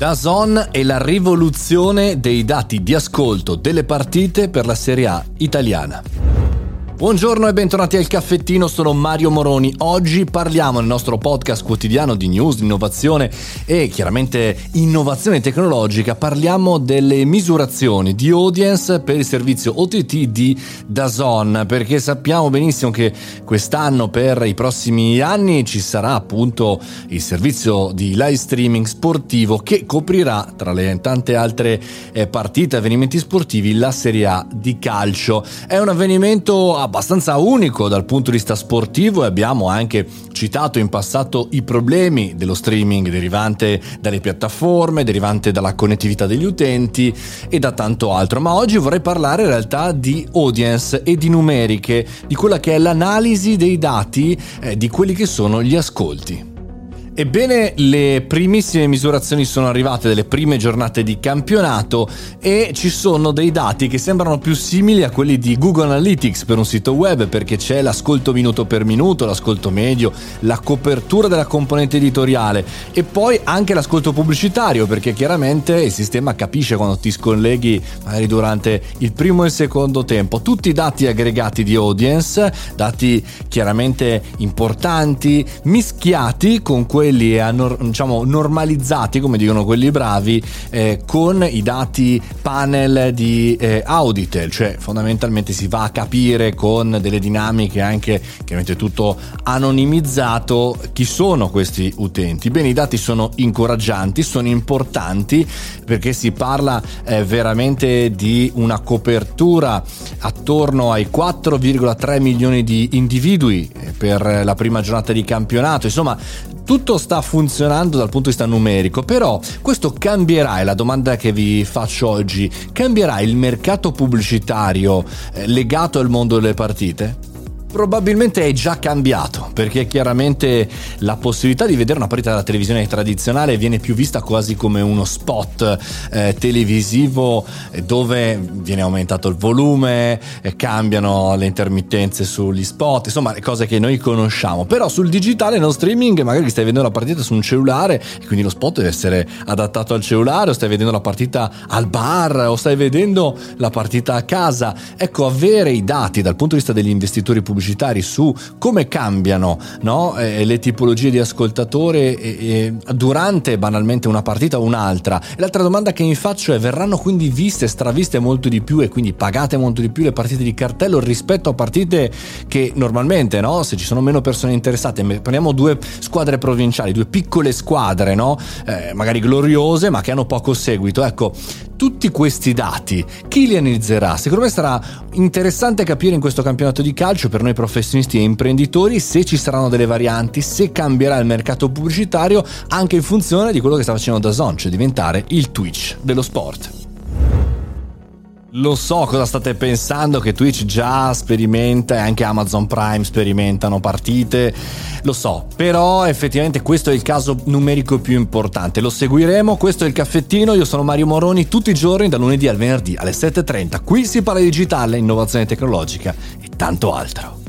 Dazon è la rivoluzione dei dati di ascolto delle partite per la Serie A italiana. Buongiorno e bentornati al caffettino, sono Mario Moroni. Oggi parliamo nel nostro podcast quotidiano di news, innovazione e chiaramente innovazione tecnologica. Parliamo delle misurazioni di audience per il servizio OTT di Dazon, perché sappiamo benissimo che quest'anno per i prossimi anni ci sarà appunto il servizio di live streaming sportivo che coprirà tra le tante altre eh, partite, avvenimenti sportivi, la Serie A di calcio. È un avvenimento abbastanza unico dal punto di vista sportivo e abbiamo anche citato in passato i problemi dello streaming derivante dalle piattaforme, derivante dalla connettività degli utenti e da tanto altro, ma oggi vorrei parlare in realtà di audience e di numeriche, di quella che è l'analisi dei dati eh, di quelli che sono gli ascolti. Ebbene, le primissime misurazioni sono arrivate delle prime giornate di campionato e ci sono dei dati che sembrano più simili a quelli di Google Analytics per un sito web perché c'è l'ascolto minuto per minuto, l'ascolto medio, la copertura della componente editoriale e poi anche l'ascolto pubblicitario perché chiaramente il sistema capisce quando ti scolleghi magari durante il primo e il secondo tempo. Tutti i dati aggregati di audience, dati chiaramente importanti, mischiati con quelli quelli diciamo, normalizzati, come dicono quelli bravi, eh, con i dati panel di eh, Auditel, cioè fondamentalmente si va a capire con delle dinamiche anche chiaramente tutto anonimizzato chi sono questi utenti. Bene, i dati sono incoraggianti, sono importanti perché si parla eh, veramente di una copertura attorno ai 4,3 milioni di individui eh, per la prima giornata di campionato, insomma tutto sta funzionando dal punto di vista numerico, però questo cambierà, è la domanda che vi faccio oggi, cambierà il mercato pubblicitario eh, legato al mondo delle partite? Probabilmente è già cambiato, perché chiaramente la possibilità di vedere una partita della televisione tradizionale viene più vista quasi come uno spot eh, televisivo eh, dove viene aumentato il volume, eh, cambiano le intermittenze sugli spot, insomma le cose che noi conosciamo. Però sul digitale, nello streaming, magari stai vedendo la partita su un cellulare e quindi lo spot deve essere adattato al cellulare, o stai vedendo la partita al bar, o stai vedendo la partita a casa. Ecco, avere i dati dal punto di vista degli investitori pubblicitari pubblicitari su come cambiano no? eh, le tipologie di ascoltatore e, e durante banalmente una partita o un'altra. E l'altra domanda che mi faccio è: verranno quindi viste, straviste molto di più e quindi pagate molto di più le partite di cartello rispetto a partite che normalmente, no? se ci sono meno persone interessate, prendiamo due squadre provinciali, due piccole squadre, no? eh, magari gloriose ma che hanno poco seguito. Ecco, tutti questi dati chi li analizzerà? Secondo me sarà interessante capire in questo campionato di calcio per noi professionisti e imprenditori se ci saranno delle varianti, se cambierà il mercato pubblicitario anche in funzione di quello che sta facendo Dazon, cioè diventare il Twitch dello sport. Lo so cosa state pensando che Twitch già sperimenta e anche Amazon Prime sperimentano partite, lo so, però effettivamente questo è il caso numerico più importante, lo seguiremo, questo è il caffettino, io sono Mario Moroni tutti i giorni da lunedì al venerdì alle 7.30, qui si parla di digitale, innovazione tecnologica e tanto altro.